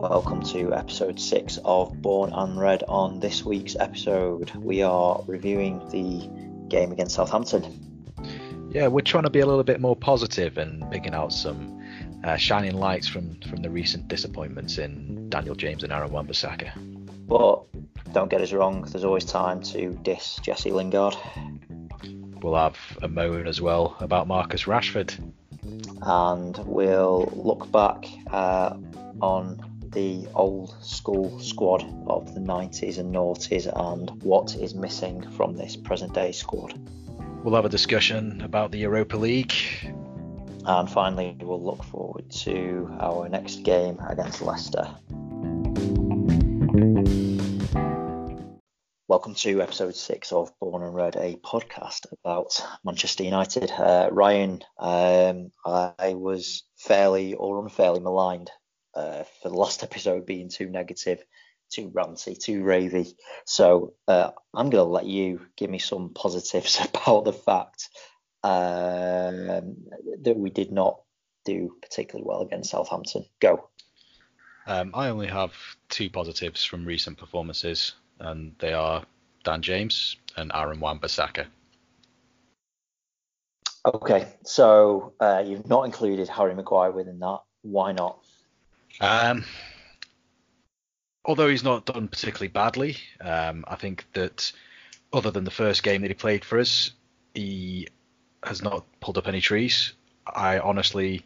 welcome to episode six of Born and Red. On this week's episode, we are reviewing the game against Southampton. Yeah, we're trying to be a little bit more positive and picking out some uh, shining lights from, from the recent disappointments in Daniel James and Aaron Wan-Bissaka. But don't get us wrong, there's always time to diss Jesse Lingard. We'll have a moan as well about Marcus Rashford. And we'll look back uh, on the old school squad of the 90s and noughties and what is missing from this present day squad. We'll have a discussion about the Europa League. And finally, we'll look forward to our next game against Leicester. Welcome to episode six of Born and Red, a podcast about Manchester United. Uh, Ryan, um, I was fairly or unfairly maligned uh, for the last episode being too negative, too ranty, too ravey. So uh, I'm going to let you give me some positives about the fact um, that we did not do particularly well against Southampton. Go. Um, I only have two positives from recent performances, and they are Dan James and Aaron Wan-Bissaka. Okay, so uh, you've not included Harry Maguire within that. Why not? Um, although he's not done particularly badly, um, I think that other than the first game that he played for us, he has not pulled up any trees. I honestly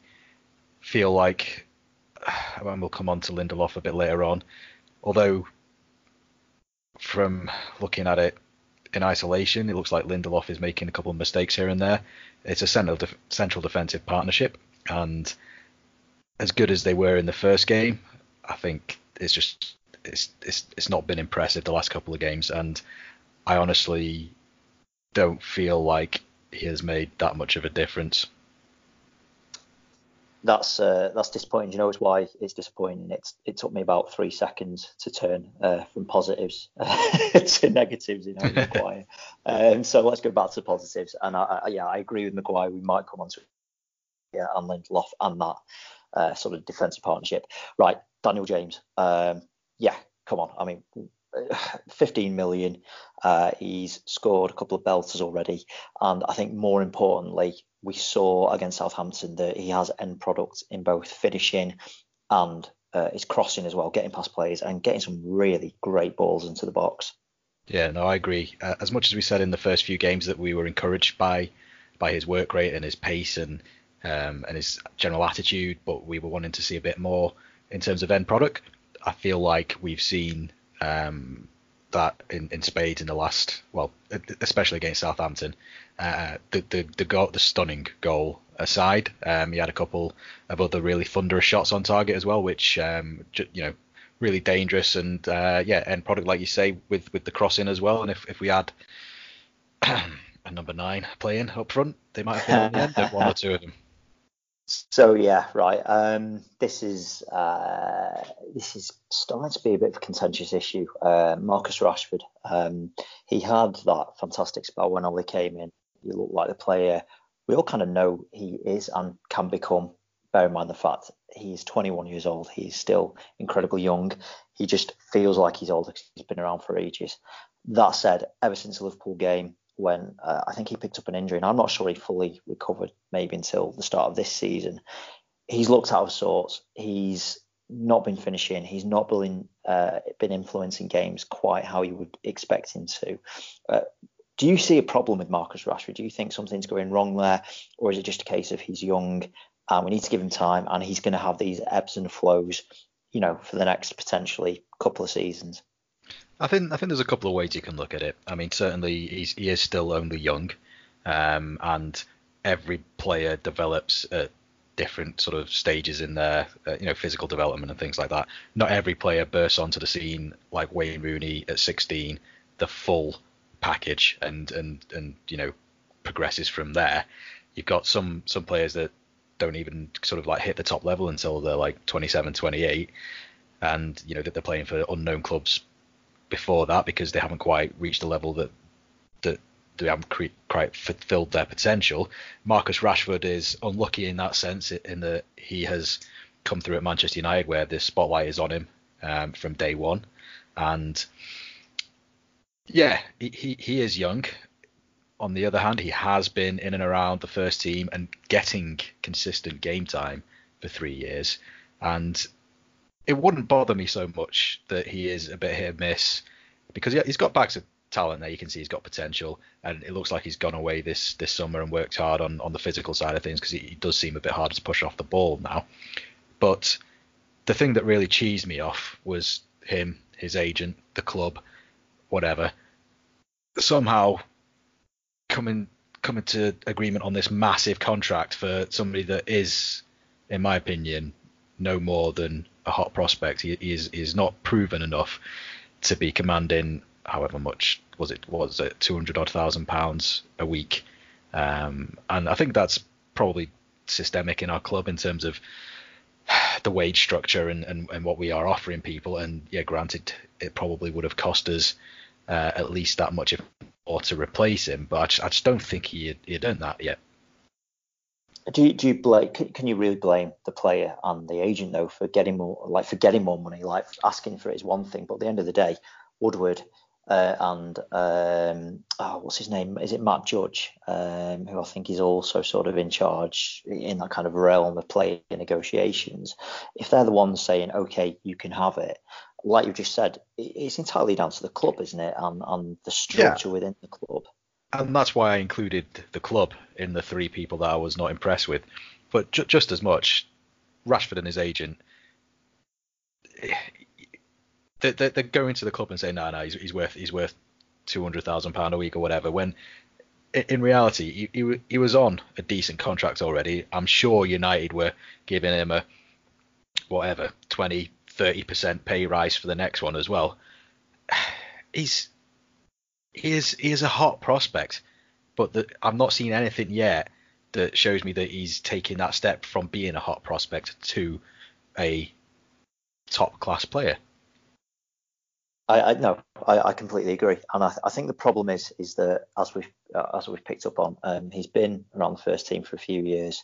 feel like, and we'll come on to Lindelof a bit later on, although from looking at it in isolation, it looks like Lindelof is making a couple of mistakes here and there. It's a central, central defensive partnership, and as good as they were in the first game, I think it's just it's it's it's not been impressive the last couple of games, and I honestly don't feel like he has made that much of a difference. That's uh, that's disappointing. You know, it's why it's disappointing. It's it took me about three seconds to turn uh, from positives to negatives in Harry Maguire. um, so let's go back to positives. And I, I, yeah, I agree with Maguire. We might come on to yeah, and Lindelof and that uh, sort of defensive partnership. Right, Daniel James. Um, yeah, come on. I mean, 15 million. Uh, he's scored a couple of belters already, and I think more importantly, we saw against Southampton that he has end products in both finishing and uh, his crossing as well, getting past players and getting some really great balls into the box. Yeah, no, I agree. Uh, as much as we said in the first few games that we were encouraged by by his work rate and his pace and um, and his general attitude, but we were wanting to see a bit more in terms of end product. I feel like we've seen um, that in, in spades in the last, well, especially against Southampton. Uh, the the the goal, the stunning goal aside, um, he had a couple of other really thunderous shots on target as well, which um, ju- you know really dangerous and uh, yeah, end product like you say with with the crossing as well. And if if we had a number nine playing up front, they might have been end, one or two of them. So yeah, right. Um, this is uh, this is starting to be a bit of a contentious issue. Uh, Marcus Rashford, um, he had that fantastic spell when Ole came in. He looked like the player we all kind of know he is and can become. Bear in mind the fact he's 21 years old. He's still incredibly young. He just feels like he's old because he's been around for ages. That said, ever since the Liverpool game, when uh, I think he picked up an injury, and I'm not sure he fully recovered maybe until the start of this season. He's looked out of sorts. He's not been finishing. He's not been uh, been influencing games quite how you would expect him to. Uh, do you see a problem with Marcus Rashford? Do you think something's going wrong there, or is it just a case of he's young and we need to give him time and he's going to have these ebbs and flows, you know, for the next potentially couple of seasons? I think I think there's a couple of ways you can look at it. I mean, certainly he is still only young, um, and every player develops at different sort of stages in their uh, you know physical development and things like that. Not every player bursts onto the scene like Wayne Rooney at 16, the full package, and and and you know progresses from there. You've got some some players that don't even sort of like hit the top level until they're like 27, 28, and you know that they're playing for unknown clubs before that because they haven't quite reached the level that that they haven't quite fulfilled their potential. Marcus Rashford is unlucky in that sense, in that he has come through at Manchester United, where the spotlight is on him um, from day one, and yeah, he, he is young. On the other hand, he has been in and around the first team and getting consistent game time for three years, and it wouldn't bother me so much that he is a bit hit and miss because he's got bags of talent there. You can see he's got potential, and it looks like he's gone away this this summer and worked hard on on the physical side of things because he, he, does seem a bit harder to push off the ball now. But the thing that really cheesed me off was him, his agent, the club, whatever, somehow coming coming to agreement on this massive contract for somebody that is, in my opinion, no more than a hot prospect. He, is is not proven enough to be commanding however much was it was it two hundred odd thousand pounds a week, um, and I think that's probably systemic in our club in terms of the wage structure and, and, and what we are offering people. And yeah, granted, it probably would have cost us uh, at least that much or to replace him, but I just, I just don't think he had, he had done that yet. Do you, do you blame? Can you really blame the player and the agent though for getting more, like for getting more money? Like asking for it is one thing, but at the end of the day, Woodward uh, and um, oh, what's his name? Is it Matt Judge, um, who I think is also sort of in charge in that kind of realm of player negotiations? If they're the ones saying, "Okay, you can have it," like you've just said, it's entirely down to the club, isn't it, and, and the structure yeah. within the club. And that's why I included the club in the three people that I was not impressed with. But ju- just as much, Rashford and his agent they're, they're going to the club and saying, no, no, he's, he's worth he's worth two hundred thousand pound a week or whatever. When in reality, he, he, he was on a decent contract already. I'm sure United were giving him a whatever 20, 30 percent pay rise for the next one as well. He's he is he is a hot prospect, but the, I've not seen anything yet that shows me that he's taking that step from being a hot prospect to a top class player. I, I no, I, I, completely agree, and I, I, think the problem is is that as we've uh, as we've picked up on, um, he's been around the first team for a few years.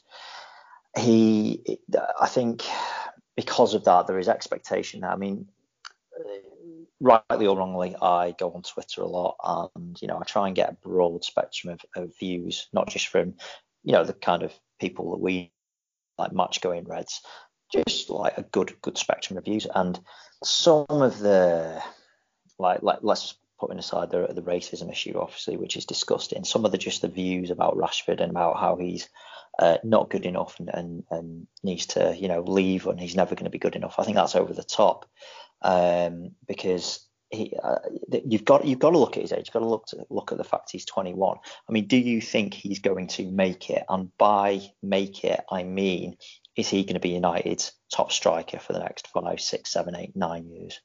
He, I think, because of that, there is expectation. I mean, rightly or wrongly, I go on Twitter a lot, and you know, I try and get a broad spectrum of, of views, not just from you know the kind of people that we like match going Reds, just like a good good spectrum of views, and some of the like, like let's putting aside the, the racism issue, obviously, which is disgusting. Some of the just the views about Rashford and about how he's uh, not good enough and, and, and needs to, you know, leave and he's never going to be good enough. I think that's over the top um, because he, uh, you've got you've got to look at his age. You've got to look to look at the fact he's 21. I mean, do you think he's going to make it? And by make it, I mean, is he going to be United's top striker for the next five, six, seven, eight, nine years?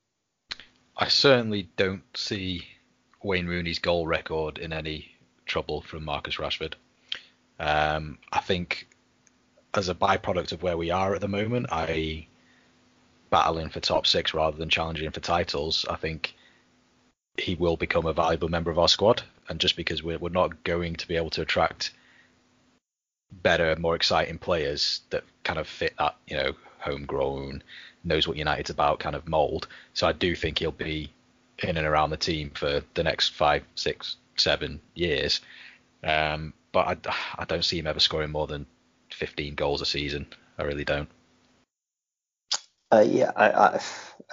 I certainly don't see Wayne Rooney's goal record in any trouble from Marcus Rashford. Um, I think as a byproduct of where we are at the moment, I battling for top six rather than challenging for titles. I think he will become a valuable member of our squad, and just because we're, we're not going to be able to attract better, more exciting players that kind of fit that you know homegrown knows what United's about kind of mould. So I do think he'll be in and around the team for the next five, six, seven years. Um, but I, I don't see him ever scoring more than 15 goals a season. I really don't. Uh, yeah, I,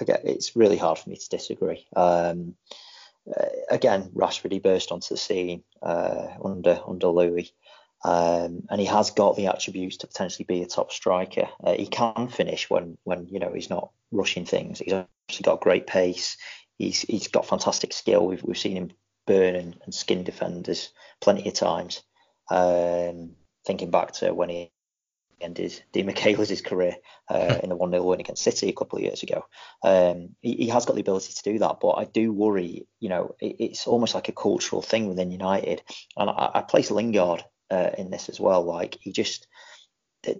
I, get it's really hard for me to disagree. Um, uh, again, Rashford he burst onto the scene uh, under under Louis. Um, and he has got the attributes to potentially be a top striker. Uh, he can finish when when you know he's not rushing things. He's obviously got great pace. He's he's got fantastic skill. We've we've seen him burn and, and skin defenders plenty of times. Um, thinking back to when he ended Demichelis's career uh, in the 1 0 win against City a couple of years ago. Um, he, he, has got the ability to do that, but I do worry, you know, it, it's almost like a cultural thing within United. And I, I place Lingard uh, in this as well. Like he just they,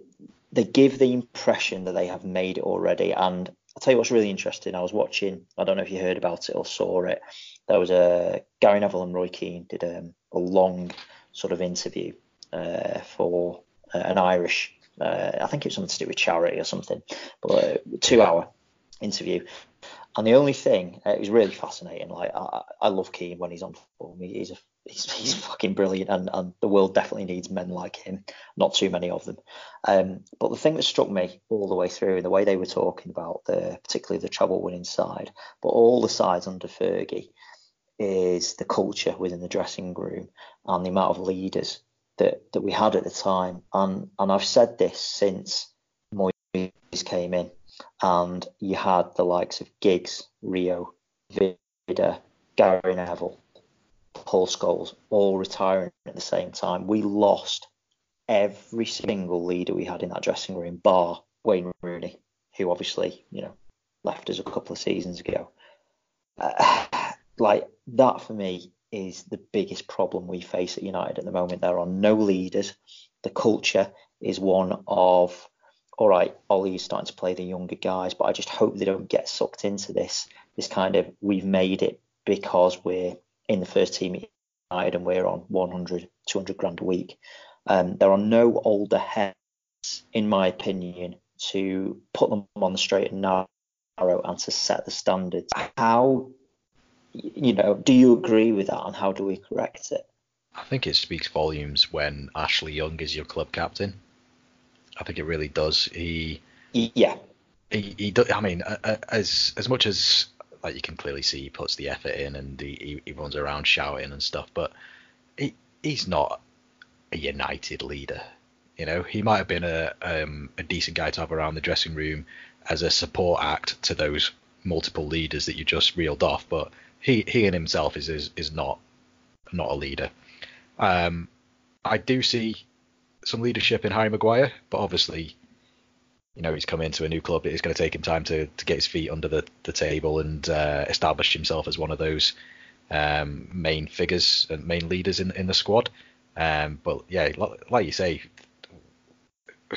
they give the impression that they have made it already. And I'll tell you what's really interesting. I was watching. I don't know if you heard about it or saw it. There was a Gary Neville and Roy Keane did um, a long sort of interview uh, for uh, an Irish Uh, I think it was something to do with charity or something, but uh, two hour interview. And the only thing, uh, it was really fascinating. Like I, I love Keane when he's on form. He's a he's, he's fucking brilliant, and, and the world definitely needs men like him. Not too many of them. Um, but the thing that struck me all the way through, and the way they were talking about the particularly the treble winning side, but all the sides under Fergie, is the culture within the dressing room and the amount of leaders that, that we had at the time. And and I've said this since Moyes came in, and you had the likes of Giggs, Rio, Vida, Gary Neville, Paul Scholes all retiring at the same time. We lost every single leader we had in that dressing room, bar Wayne Rooney, who obviously you know left us a couple of seasons ago. Uh, like that for me is the biggest problem we face at United at the moment. There are no leaders. The culture is one of, all right, Ole's starting to play the younger guys, but I just hope they don't get sucked into this, this kind of we've made it because we're in the first team at United and we're on 100, 200 grand a week. Um, there are no older heads, in my opinion, to put them on the straight and narrow and to set the standards. How you know, do you agree with that, and how do we correct it? I think it speaks volumes when Ashley Young is your club captain. I think it really does. He, yeah, he, he does. I mean, as as much as like you can clearly see, he puts the effort in and he, he runs around shouting and stuff, but he he's not a United leader. You know, he might have been a um, a decent guy to have around the dressing room as a support act to those multiple leaders that you just reeled off, but he he in himself is is, is not not a leader. Um, I do see some leadership in Harry Maguire, but obviously, you know, he's come into a new club. It's going to take him time to, to get his feet under the, the table and uh, establish himself as one of those um, main figures and main leaders in in the squad. Um, but yeah, like you say,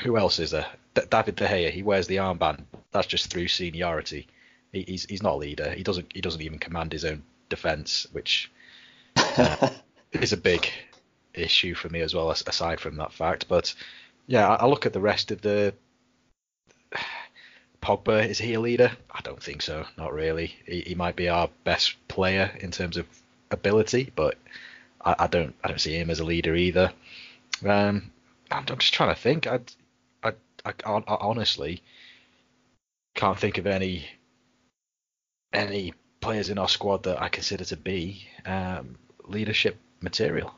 who else is there? D- David De Gea, he wears the armband. That's just through seniority he's he's not a leader. He doesn't he doesn't even command his own defense, which uh, is a big issue for me as well. Aside from that fact, but yeah, I look at the rest of the. Pogba is he a leader? I don't think so. Not really. He, he might be our best player in terms of ability, but I, I don't I don't see him as a leader either. Um, I'm, I'm just trying to think. I, I, I, I honestly can't think of any any players in our squad that I consider to be um, leadership material.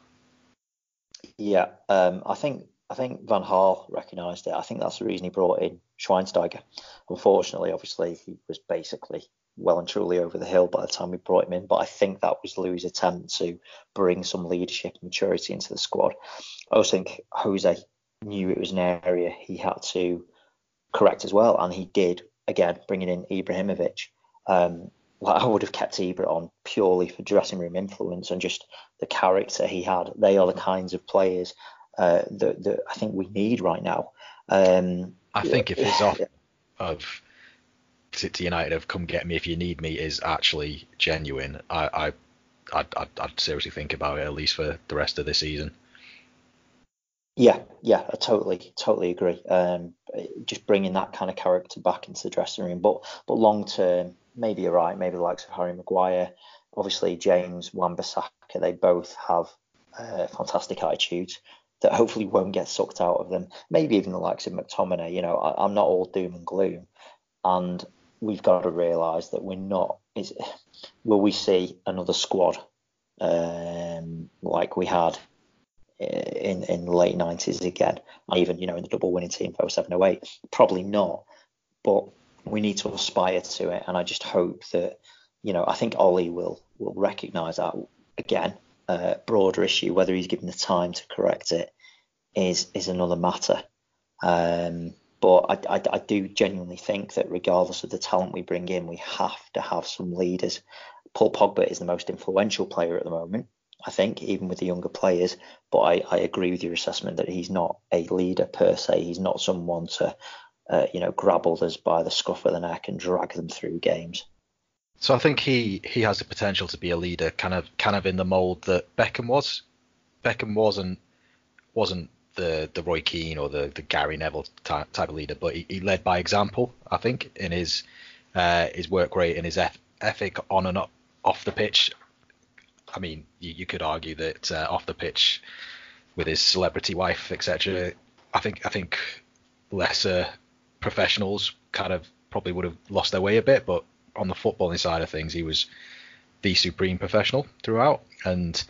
Yeah, um, I think I think Van Gaal recognised it. I think that's the reason he brought in Schweinsteiger. Unfortunately, obviously, he was basically well and truly over the hill by the time we brought him in. But I think that was Louis' attempt to bring some leadership and maturity into the squad. I also think Jose knew it was an area he had to correct as well, and he did. Again, bringing in Ibrahimovic. Um, like I would have kept Ibra on purely for dressing room influence and just the character he had. They are the kinds of players uh, that, that I think we need right now. Um, I think if his off of to United of come get me if you need me is actually genuine, I, I I'd, I'd, I'd seriously think about it at least for the rest of the season. Yeah, yeah, I totally, totally agree. Um, just bringing that kind of character back into the dressing room, but but long term, maybe you're right. Maybe the likes of Harry Maguire, obviously James Wan-Bissaka, they both have uh, fantastic attitudes that hopefully won't get sucked out of them. Maybe even the likes of McTominay. You know, I, am not all doom and gloom, and we've got to realise that we're not. Is will we see another squad um, like we had in in the late 90s again, even you know in the double winning team for 0708? Probably not. But we need to aspire to it, and I just hope that you know I think Ole will will recognise that again. Uh, broader issue, whether he's given the time to correct it, is is another matter. Um, but I, I, I, do genuinely think that regardless of the talent we bring in, we have to have some leaders. Paul Pogba is the most influential player at the moment, I think, even with the younger players. But I, I agree with your assessment that he's not a leader per se. He's not someone to uh, you know, grab others by the scruff of the neck and drag them through games. So I think he he has the potential to be a leader, kind of kind of in the mold that Beckham was. Beckham wasn't wasn't the the Roy Keane or the the Gary Neville type, type of leader, but he, he led by example. I think in his uh, his work rate and his ethic on and off the pitch. I mean, you, you could argue that uh, off the pitch with his celebrity wife, etc. I think I think lesser professionals kind of probably would have lost their way a bit, but on the footballing side of things, he was the supreme professional throughout, and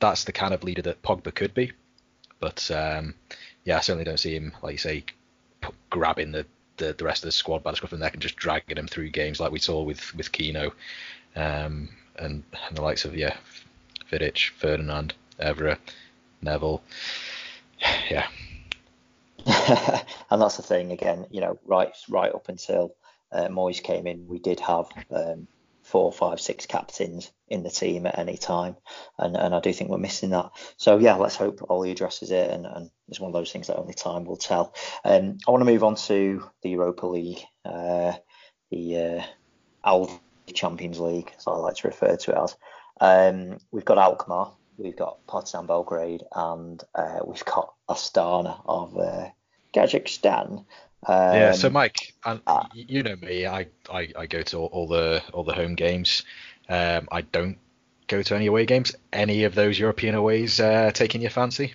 that's the kind of leader that Pogba could be. But um, yeah, I certainly don't see him, like you say, p- grabbing the, the, the rest of the squad by the scruff of the neck and just dragging them through games like we saw with with Keano um, and, and the likes of yeah, Vidic, Ferdinand, Evra, Neville. Yeah. and that's the thing again, you know, right right up until uh, Moyes came in, we did have um, four, five, six captains in the team at any time, and, and I do think we're missing that. So yeah, let's hope Ole addresses it, and, and it's one of those things that only time will tell. Um, I want to move on to the Europa League, uh, the uh, Champions League, as I like to refer to it as. Um, we've got Alkmaar, we've got Partizan Belgrade, and uh, we've got Astana of uh, Kazakhstan. Um, yeah, so Mike, and uh, you know me, I, I, I go to all, all, the all the home games. Um, I don't go to any away games. Any of those European aways uh, taking your fancy?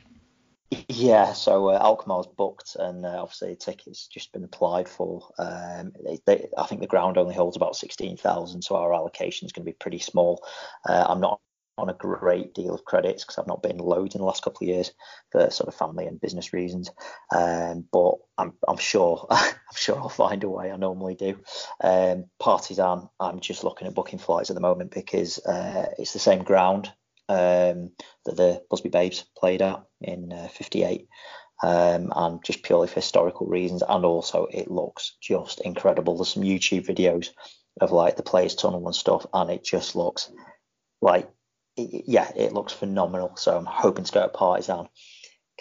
Yeah, so uh, Alkmaar's booked, and uh, obviously a ticket's just been applied for. Um, they, they, I think the ground only holds about 16,000, so our allocation is going to be pretty small. Uh, I'm not on a great deal of credits because I've not been loads in the last couple of years for sort of family and business reasons. Um, but I'm, I'm sure I'm sure I'll find a way. I normally do. Um, Partizan, I'm just looking at booking flights at the moment because uh, it's the same ground um, that the Busby Babes played at in uh, 58. Um, and just purely for historical reasons, and also it looks just incredible. There's some YouTube videos of like the players' tunnel and stuff, and it just looks like yeah, it looks phenomenal. So I'm hoping to go to Partizan.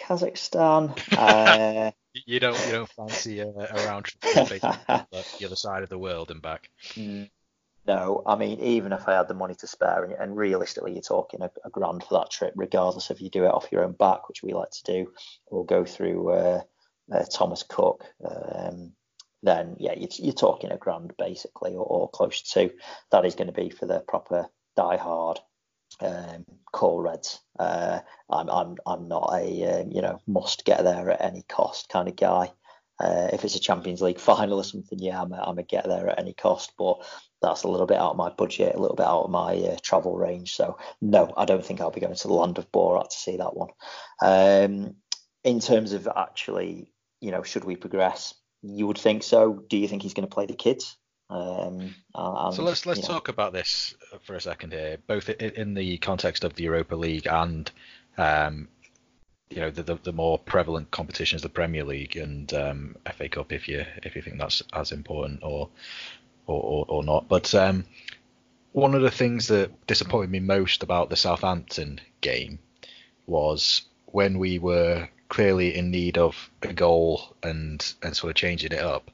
Kazakhstan. Uh, you don't you don't fancy a, a round trip to the other side of the world and back? No, I mean even if I had the money to spare, and, and realistically, you're talking a, a, grand for that trip, regardless if you do it off your own back, which we like to do, or go through uh, uh, Thomas Cook. Um, then yeah, you're, you're, talking a grand basically, or, or close to. That is going to be for the proper die hard um, core Reds. Uh, I'm I'm I'm not a um, you know must get there at any cost kind of guy. Uh, if it's a Champions League final or something, yeah, I'm a, I'm a get there at any cost. But that's a little bit out of my budget, a little bit out of my uh, travel range. So no, I don't think I'll be going to the land of Borat to see that one. Um, in terms of actually, you know, should we progress? You would think so. Do you think he's going to play the kids? Um, and, so let's let's know. talk about this for a second here, both in the context of the Europa League and um, you know the, the, the more prevalent competitions, the Premier League and um, FA Cup, if you if you think that's as important or or, or, or not. But um, one of the things that disappointed me most about the Southampton game was when we were clearly in need of a goal and and sort of changing it up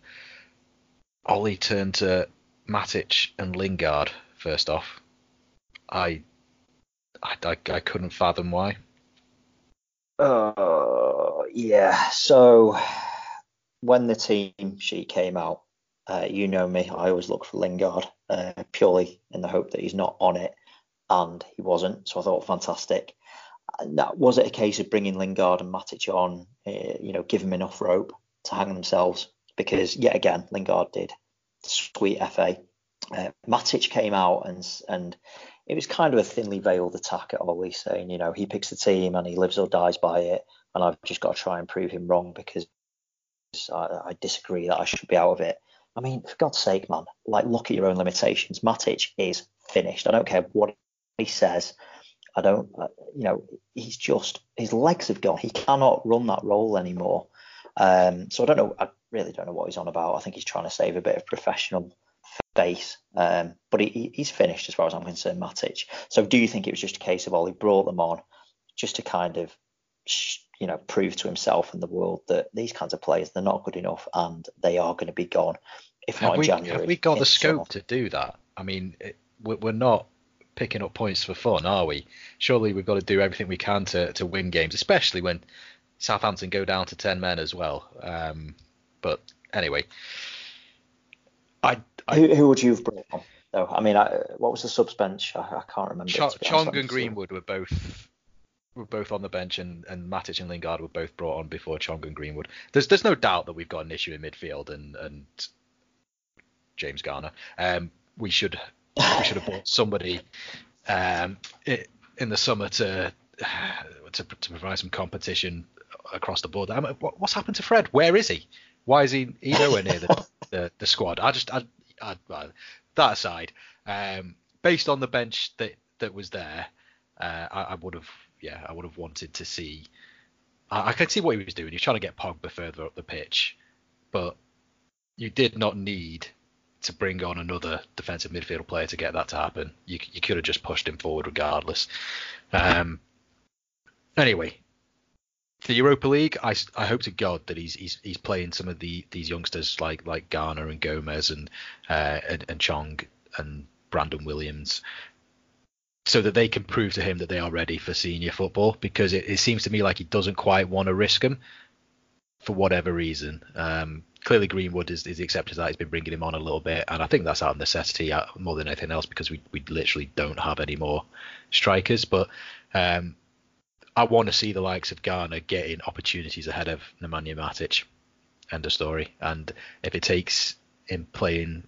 Ole turned to Matic and Lingard first off. I, I, I, I couldn't fathom why. Uh, yeah. So when the team sheet came out, uh, you know me, I always look for Lingard uh, purely in the hope that he's not on it, and he wasn't. So I thought fantastic. That was it a case of bringing Lingard and Matic on, uh, you know, give them enough rope to hang themselves because yet again Lingard did sweet FA. Uh, Matic came out and and it was kind of a thinly veiled attack at Ole, saying you know he picks the team and he lives or dies by it, and I've just got to try and prove him wrong because I, I disagree that I should be out of it. I mean, for God's sake, man, like look at your own limitations. Matic is finished. I don't care what he says. I don't, uh, you know, he's just his legs have gone. He cannot run that role anymore. Um, so I don't know. I really don't know what he's on about. I think he's trying to save a bit of professional face. Um, but he, he's finished as far as I'm concerned, Matic. So do you think it was just a case of Ole brought them on just to kind of, you know, prove to himself and the world that these kinds of players they're not good enough and they are going to be gone if have not in we, January. Have we got the scope summer. to do that? I mean, it, we're not picking up points for fun, are we? Surely we've got to do everything we can to, to win games, especially when Southampton go down to ten men as well. Um, but anyway, I, I who, who, would you have brought on? Though I mean, I, what was the subs bench? I, I can't remember. Ch- Chong and Greenwood were both were both on the bench, and, and Matic and Lingard were both brought on before Chong and Greenwood. There's there's no doubt that we've got an issue in midfield, and and James Garner. Um, we should we should have bought somebody um, in the summer to, to to provide some competition across the board. I mean, what's happened to Fred? Where is he? Why is he, he nowhere near the, the, the squad? I just I, I, that aside, um, based on the bench that that was there, uh, I, I would have yeah I would have wanted to see. I, I could see what he was doing. He's trying to get Pogba further up the pitch, but you did not need to bring on another defensive midfield player to get that to happen. You, you could have just pushed him forward regardless. Um, anyway, the Europa League, I, I hope to God that he's he's he's playing some of the these youngsters like like Garner and Gomez and uh, and, and Chong and Brandon Williams, so that they can prove to him that they are ready for senior football. Because it, it seems to me like he doesn't quite want to risk them for whatever reason. Um, clearly Greenwood is, is accepted that he's been bringing him on a little bit, and I think that's out of necessity uh, more than anything else because we we literally don't have any more strikers. But um, I want to see the likes of Garner getting opportunities ahead of Nemanja Matic. End of story. And if it takes him playing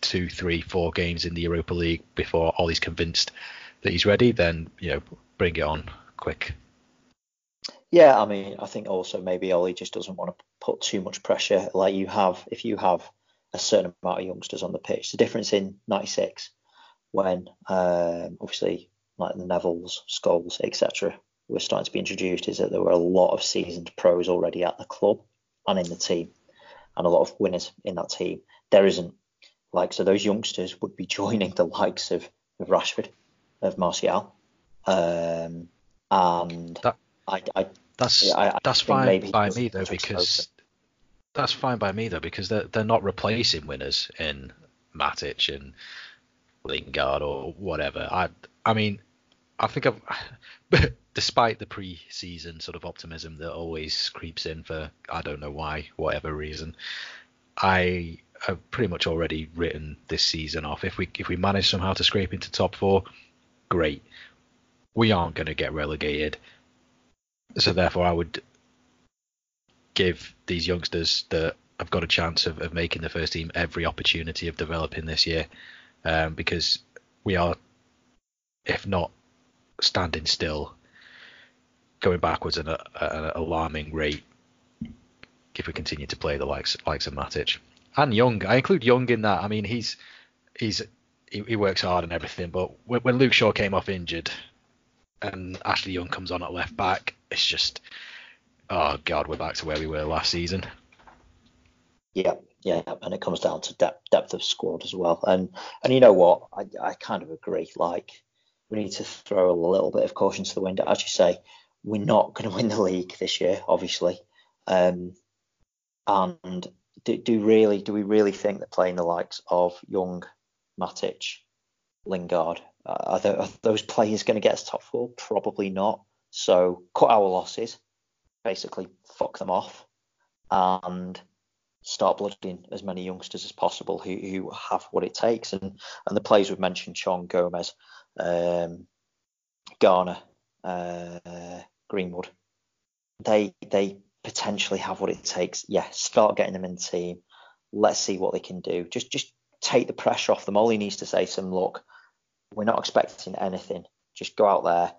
two, three, four games in the Europa League before Ole's convinced that he's ready, then you know bring it on quick. Yeah, I mean, I think also maybe Ole just doesn't want to put too much pressure. Like you have, if you have a certain amount of youngsters on the pitch, the difference in '96 when um, obviously like the Nevilles, Scholes, etc were starting to be introduced is that there were a lot of seasoned pros already at the club and in the team, and a lot of winners in that team. There isn't like so those youngsters would be joining the likes of, of Rashford, of Martial, um, and that, I, I that's I, that's fine by me though because that's fine by me though because they're they're not replacing winners in Matic and Lingard or whatever. I I mean I think I've despite the pre-season sort of optimism that always creeps in for I don't know why, whatever reason, I have pretty much already written this season off. If we if we manage somehow to scrape into top four, great. We aren't going to get relegated, so therefore I would give these youngsters that have got a chance of, of making the first team every opportunity of developing this year, um, because we are, if not standing still, going backwards at an alarming rate if we continue to play the likes likes of Matic and Young. I include Young in that. I mean, he's he's he, he works hard and everything, but when, when, Luke Shaw came off injured and Ashley Young comes on at left back, it's just oh god, we're back to where we were last season. Yeah, yeah, and it comes down to depth depth of squad as well. And and you know what, I I kind of agree. Like we need to throw a little bit of caution to the wind, as you say we're not going to win the league this year, obviously. Um, and do, do really do we really think that playing the likes of Young, Matic, Lingard, uh, are, there, are, those players going to get us top four? Probably not. So cut our losses, basically fuck them off, and start blooding as many youngsters as possible who, who have what it takes. And and the players we've mentioned, Chong, Gomez, um, Garner, uh, Greenwood. They they potentially have what it takes. Yeah, start getting them in the team. Let's see what they can do. Just just take the pressure off them. All he needs to say them, look, we're not expecting anything. Just go out there,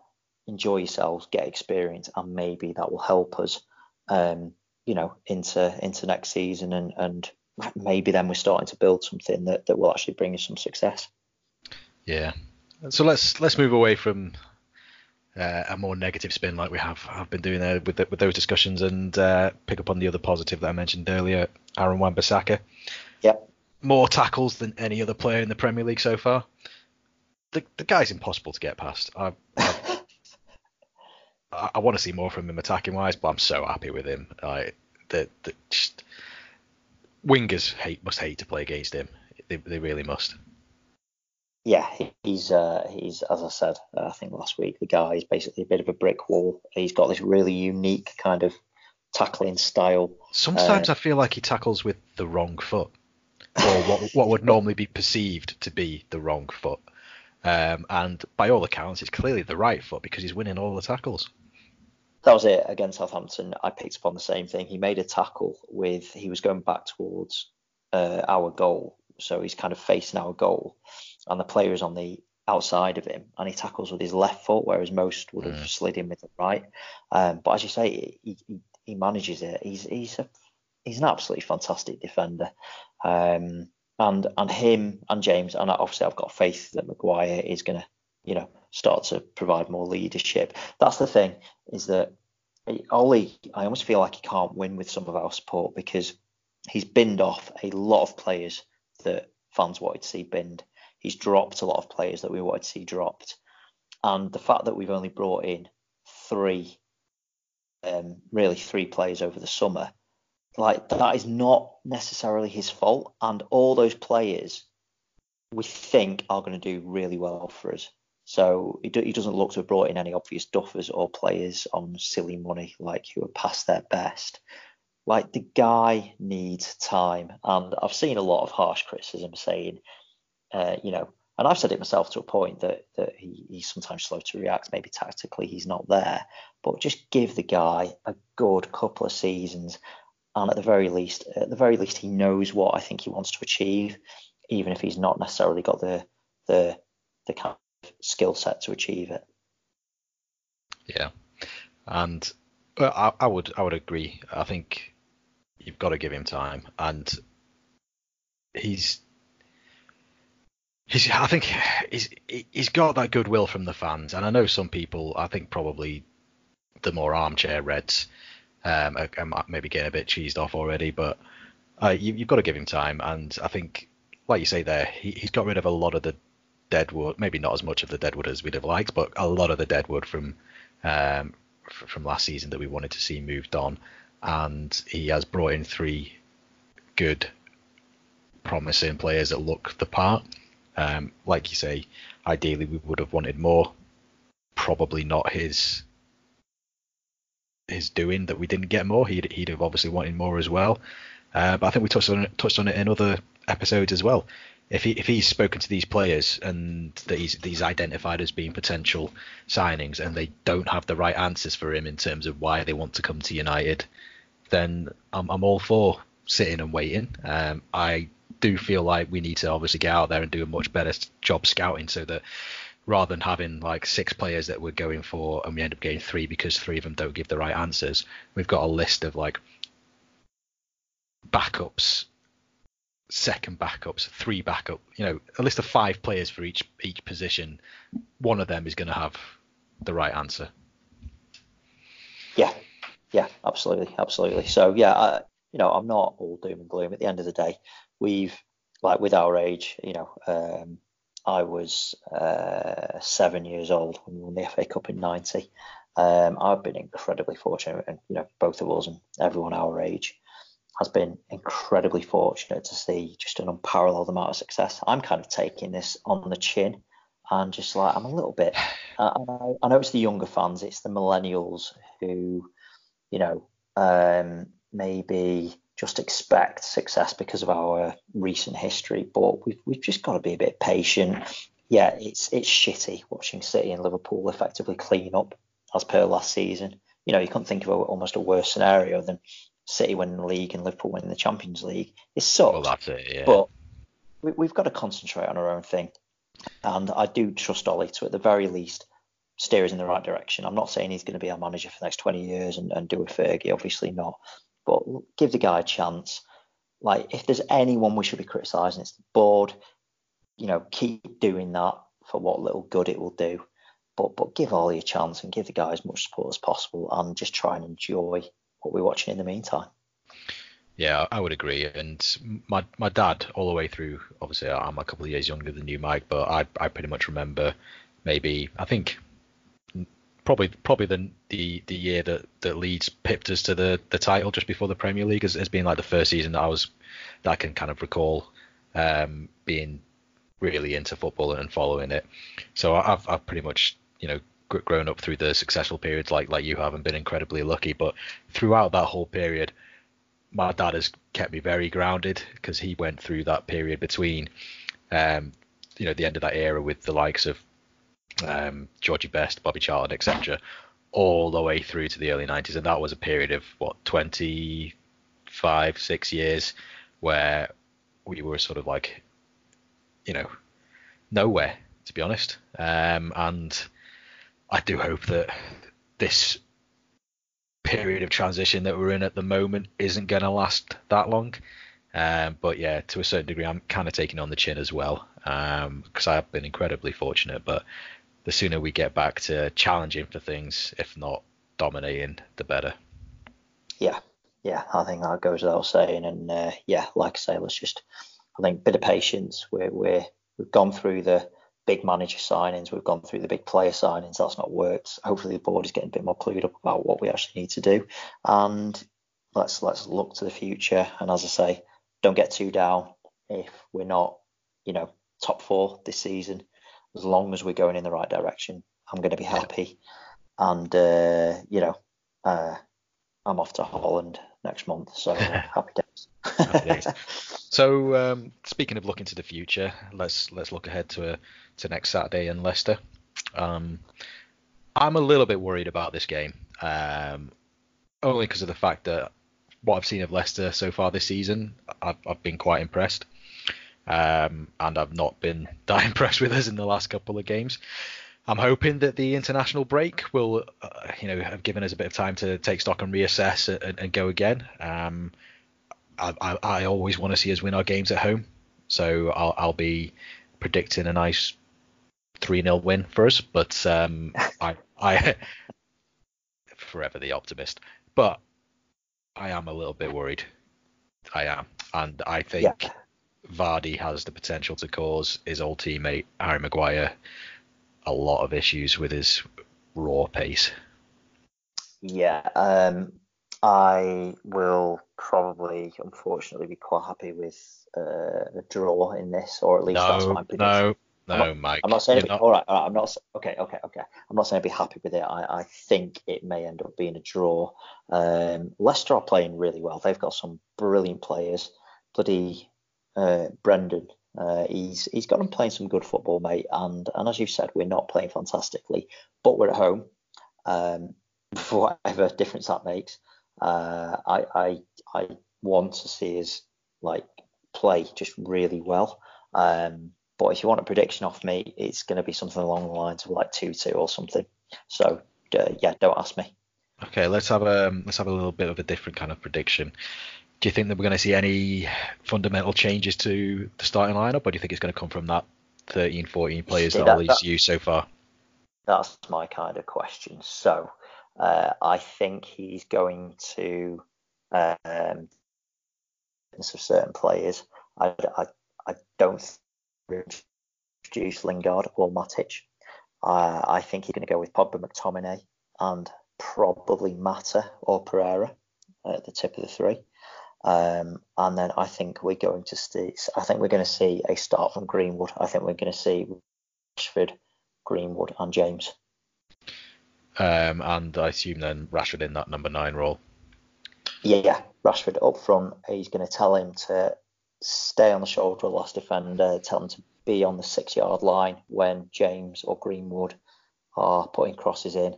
enjoy yourselves, get experience, and maybe that will help us, um, you know, into into next season, and and maybe then we're starting to build something that that will actually bring us some success. Yeah. So let's let's move away from uh, a more negative spin like we have have been doing there with the, with those discussions and uh, pick up on the other positive that I mentioned earlier, Aaron Wan-Bissaka. Yep. More tackles than any other player in the Premier League so far. The the guy's impossible to get past. I I, I, I want to see more from him attacking wise, but I'm so happy with him. I the, the just, wingers hate must hate to play against him. They they really must yeah, he's uh, he's as I said, uh, I think last week the guy is basically a bit of a brick wall. He's got this really unique kind of tackling style. Sometimes uh, I feel like he tackles with the wrong foot, or what what would normally be perceived to be the wrong foot. Um, and by all accounts, it's clearly the right foot because he's winning all the tackles. That was it against Southampton. I picked up on the same thing. He made a tackle with he was going back towards uh, our goal, so he's kind of facing our goal, and the player is on the outside of him, and he tackles with his left foot, whereas most would have mm. slid in with the right. Um, but as you say, he, he, he manages it. He's he's a he's an absolutely fantastic defender. Um, and and him and James and obviously I've got faith that Maguire is going to you know start to provide more leadership. That's the thing is that Ole, I almost feel like he can't win with some of our support because he's binned off a lot of players that fans wanted to see binned. He's dropped a lot of players that we wanted to see dropped, and the fact that we've only brought in three, um, really three players over the summer like that is not necessarily his fault, and all those players we think are going to do really well for us. So he, do, he doesn't look to have brought in any obvious duffers or players on silly money like who are past their best. Like the guy needs time, and I've seen a lot of harsh criticism saying, uh, you know, and I've said it myself to a point that that he, he's sometimes slow to react. Maybe tactically he's not there, but just give the guy a good couple of seasons, and at the very least, at the very least, he knows what I think he wants to achieve, even if he's not necessarily got the the the kind of skill set to achieve it. Yeah, and I, I would I would agree. I think you've got to give him time, and he's he's I think he's he's got that goodwill from the fans, and I know some people. I think probably the more armchair Reds um, I, I maybe getting a bit cheesed off already, but uh, you, have got to give him time. And I think, like you say there, he, he's got rid of a lot of the deadwood. Maybe not as much of the deadwood as we'd have liked, but a lot of the deadwood from um, from last season that we wanted to see moved on. And he has brought in three good, promising players that look the part. Um, like you say, ideally we would have wanted more. Probably not his his doing that we didn't get more. He'd, he'd have obviously wanted more as well. Uh, but I think we touched on it, touched on it in other episodes as well. If he if he's spoken to these players and that he's these identified as being potential signings and they don't have the right answers for him in terms of why they want to come to United, then I'm I'm all for sitting and waiting. Um, I do feel like we need to obviously get out there and do a much better job scouting so that rather than having like six players that we're going for and we end up getting three because three of them don't give the right answers, we've got a list of like backups, second backups, three backup, you know, a list of five players for each each position. One of them is going to have the right answer. Yeah, yeah, absolutely, absolutely. So yeah, I, you know, I'm not all doom and gloom. At the end of the day, we've like with our age, you know, um, I was uh, seven years old when we won the FA Cup in '90. Um, I've been incredibly fortunate, and you know, both of us and everyone our age has been incredibly fortunate to see just an unparalleled amount of success. I'm kind of taking this on the chin, and just like I'm a little bit. Uh, I, know, I know it's the younger fans, it's the millennials who, you know, um, maybe just expect success because of our recent history, but we've we've just got to be a bit patient. Yeah, it's it's shitty watching City and Liverpool effectively clean up as per last season. You know, you couldn't think of a, almost a worse scenario than City winning the league and Liverpool winning the Champions League. It sucks. Well, that's it, yeah. But we, we've got to concentrate on our own thing, and I do trust Ole to at the very least steer us in the right direction. I'm not saying he's going to be our manager for the next 20 years and, and do a Fergie, obviously not but give the guy a chance. Like if there's anyone we should be criticising, it's the board. You know, keep doing that for what little good it will do. But but give Ole a chance and give the guy as much support as possible, and just try and enjoy what we're watching in the meantime. Yeah, I would agree. And my my dad, all the way through, obviously I'm a couple of years younger than you, Mike, but I I pretty much remember maybe I think probably probably the the the year that that Leeds pipped us to the the title just before the Premier League has, has been like the first season that I was that I can kind of recall um, being really into football and following it. So I've I've pretty much you know grown up through the successful periods like like you have and been incredibly lucky. But throughout that whole period, my dad has kept me very grounded because he went through that period between, um, you know, the end of that era with the likes of um, Georgie Best, Bobby Charlton, etc., all the way through to the early 90s, and that was a period of what 25, six years where we were sort of like, you know, nowhere to be honest. Um, and I do hope that this period of transition that we're in at the moment isn't going to last that long. Um, but yeah, to a certain degree, I'm kind of taking on the chin as well because um, I have been incredibly fortunate. But the sooner we get back to challenging for things, if not dominating, the better. Yeah, yeah, I think that goes without saying. And uh, yeah, like I say, let's just, I think, a bit of patience. We're, we're we've gone through the big manager signings. We've gone through the big player signings. That's not worked. Hopefully, the board is getting a bit more clued up about what we actually need to do. And let's let's look to the future. And as I say, don't get too down if we're not, you know, top four this season. As long as we're going in the right direction, I'm going to be happy. And uh, you know, uh, I'm off to Holland next month, so happy days. happy days. So um, speaking of looking to the future, let's let's look ahead to a, to next Saturday in Leicester. Um, I'm a little bit worried about this game, um, only because of the fact that what I've seen of Leicester so far this season, I've, I've been quite impressed, um, and I've not been that impressed with us in the last couple of games. I'm hoping that the international break will, uh, you know, have given us a bit of time to take stock and reassess and, and go again. Um, I, I, I always want to see us win our games at home, so I'll, I'll be predicting a nice three 0 win for us. But um, I I forever the optimist, but I am a little bit worried. I am, and I think yeah. Vardy has the potential to cause his old teammate Harry Maguire a lot of issues with his raw pace. Yeah, um, I will probably, unfortunately, be quite happy with uh, a draw in this, or at least no, that's my prediction. No, no, I'm not, Mike. I'm not saying. Be, not... All, right, all right, I'm not. Okay, okay, okay. I'm not saying I'd be happy with it. I, I think it may end up being a draw. Um, Leicester are playing really well. They've got some brilliant players. Bloody uh, Brendan. Uh, he's he's got them playing some good football, mate. And and as you said, we're not playing fantastically, but we're at home. Um, whatever difference that makes. Uh, I, I I want to see us like play just really well. Um, but if you want a prediction off me, it's going to be something along the lines of like two two or something. So uh, yeah, don't ask me. Okay, let's have a let's have a little bit of a different kind of prediction. Do you think that we're going to see any fundamental changes to the starting lineup, or do you think it's going to come from that 13, 14 players see, that, that Ole's used so far? That's my kind of question. So uh, I think he's going to um, of certain players. I, I, I don't introduce Lingard or Matic. Uh, I think he's going to go with Pogba, McTominay, and probably Mata or Pereira at the tip of the three. Um, and then I think we're going to see. I think we're going to see a start from Greenwood. I think we're going to see Rashford, Greenwood, and James. Um, and I assume then Rashford in that number nine role. Yeah, Rashford up front. He's going to tell him to stay on the shoulder of the last defender, tell him to be on the six yard line when James or Greenwood are putting crosses in.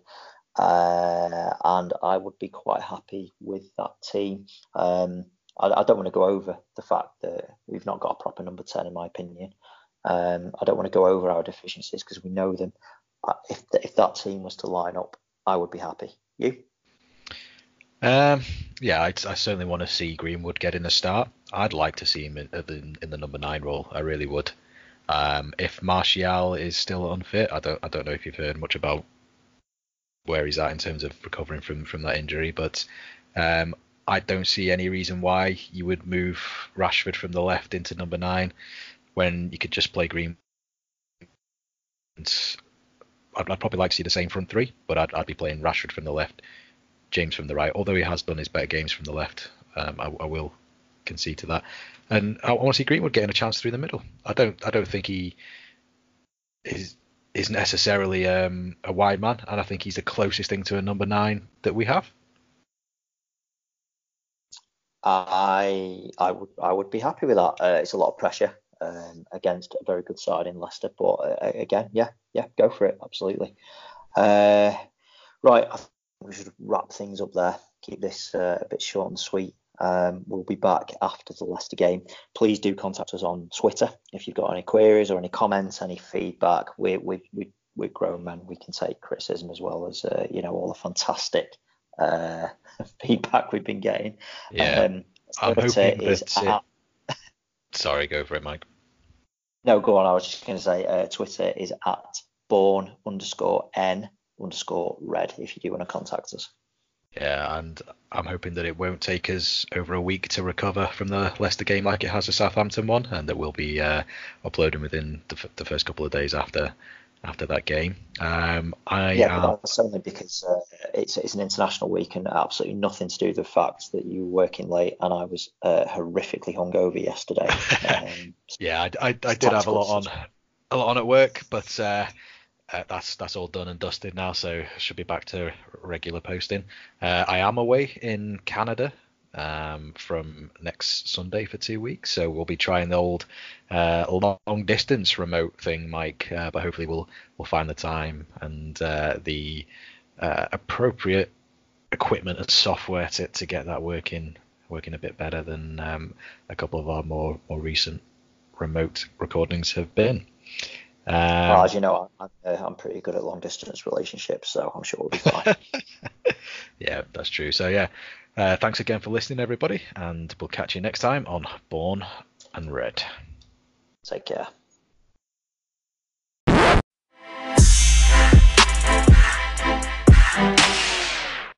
Uh, and I would be quite happy with that team. Um, I, I, don't want to go over the fact that we've not got a proper number 10, in my opinion. Um, I don't want to go over our deficiencies because we know them if if that team was to line up, I would be happy. You? Um, yeah, I'd, i certainly want to see Greenwood getting the start. I'd like to see him in, in, in the number nine role. I really would. Um, if Martial is still unfit, I don't I don't know if you've heard much about where he's at in terms of recovering from from that injury, but um, I don't see any reason why you would move Rashford from the left into number nine when you could just play Green. I'd, I'd, probably like to see the same front three, but I'd, I'd, be playing Rashford from the left, James from the right. Although he has done his better games from the left, um, I, I, will concede to that. And I, want to see Greenwood getting a chance through the middle. I don't I don't think he is is necessarily um, a wide man, and I think he's the closest thing to a number nine that we have. I I would I would be happy with that. Uh, it's a lot of pressure um, against a very good side in Leicester, but uh, again, yeah, yeah, go for it, absolutely. Uh, right, I think we should wrap things up there. Keep this uh, a bit short and sweet. Um, we'll be back after the Leicester game. Please do contact us on Twitter if you've got any queries or any comments, any feedback. We we we we're grown men. We can take criticism as well as uh, you know all the fantastic uh, feedback we've been getting. Yeah, um, I'm hoping that. At... Sorry, go for it, Mike. No, go on. I was just going to say uh, Twitter is at born underscore n underscore red if you do want to contact us. Yeah, and I'm hoping that it won't take us over a week to recover from the Leicester game like it has the Southampton one, and that we'll be uh, uploading within the, f- the, first couple of days after after that game. Um, I yeah, but that's only because uh, it's it's an international week and absolutely nothing to do with the fact that you were working late and I was uh, horrifically hungover yesterday. Um, yeah, I, I, I did have a lot on a lot on at work, but uh, uh, that's that's all done and dusted now, so should be back to regular posting. Uh, I am away in Canada um, from next Sunday for two weeks. So we'll be trying the old uh, long distance remote thing, Mike. Uh, but hopefully we'll we'll find the time and uh, the uh, appropriate equipment and software to, to get that working working a bit better than um, a couple of our more more recent remote recordings have been. Um, well, as you know, I'm, I'm pretty good at long distance relationships, so I'm sure we'll be fine. yeah, that's true. So yeah, uh, thanks again for listening, everybody, and we'll catch you next time on Born and Red. Take care.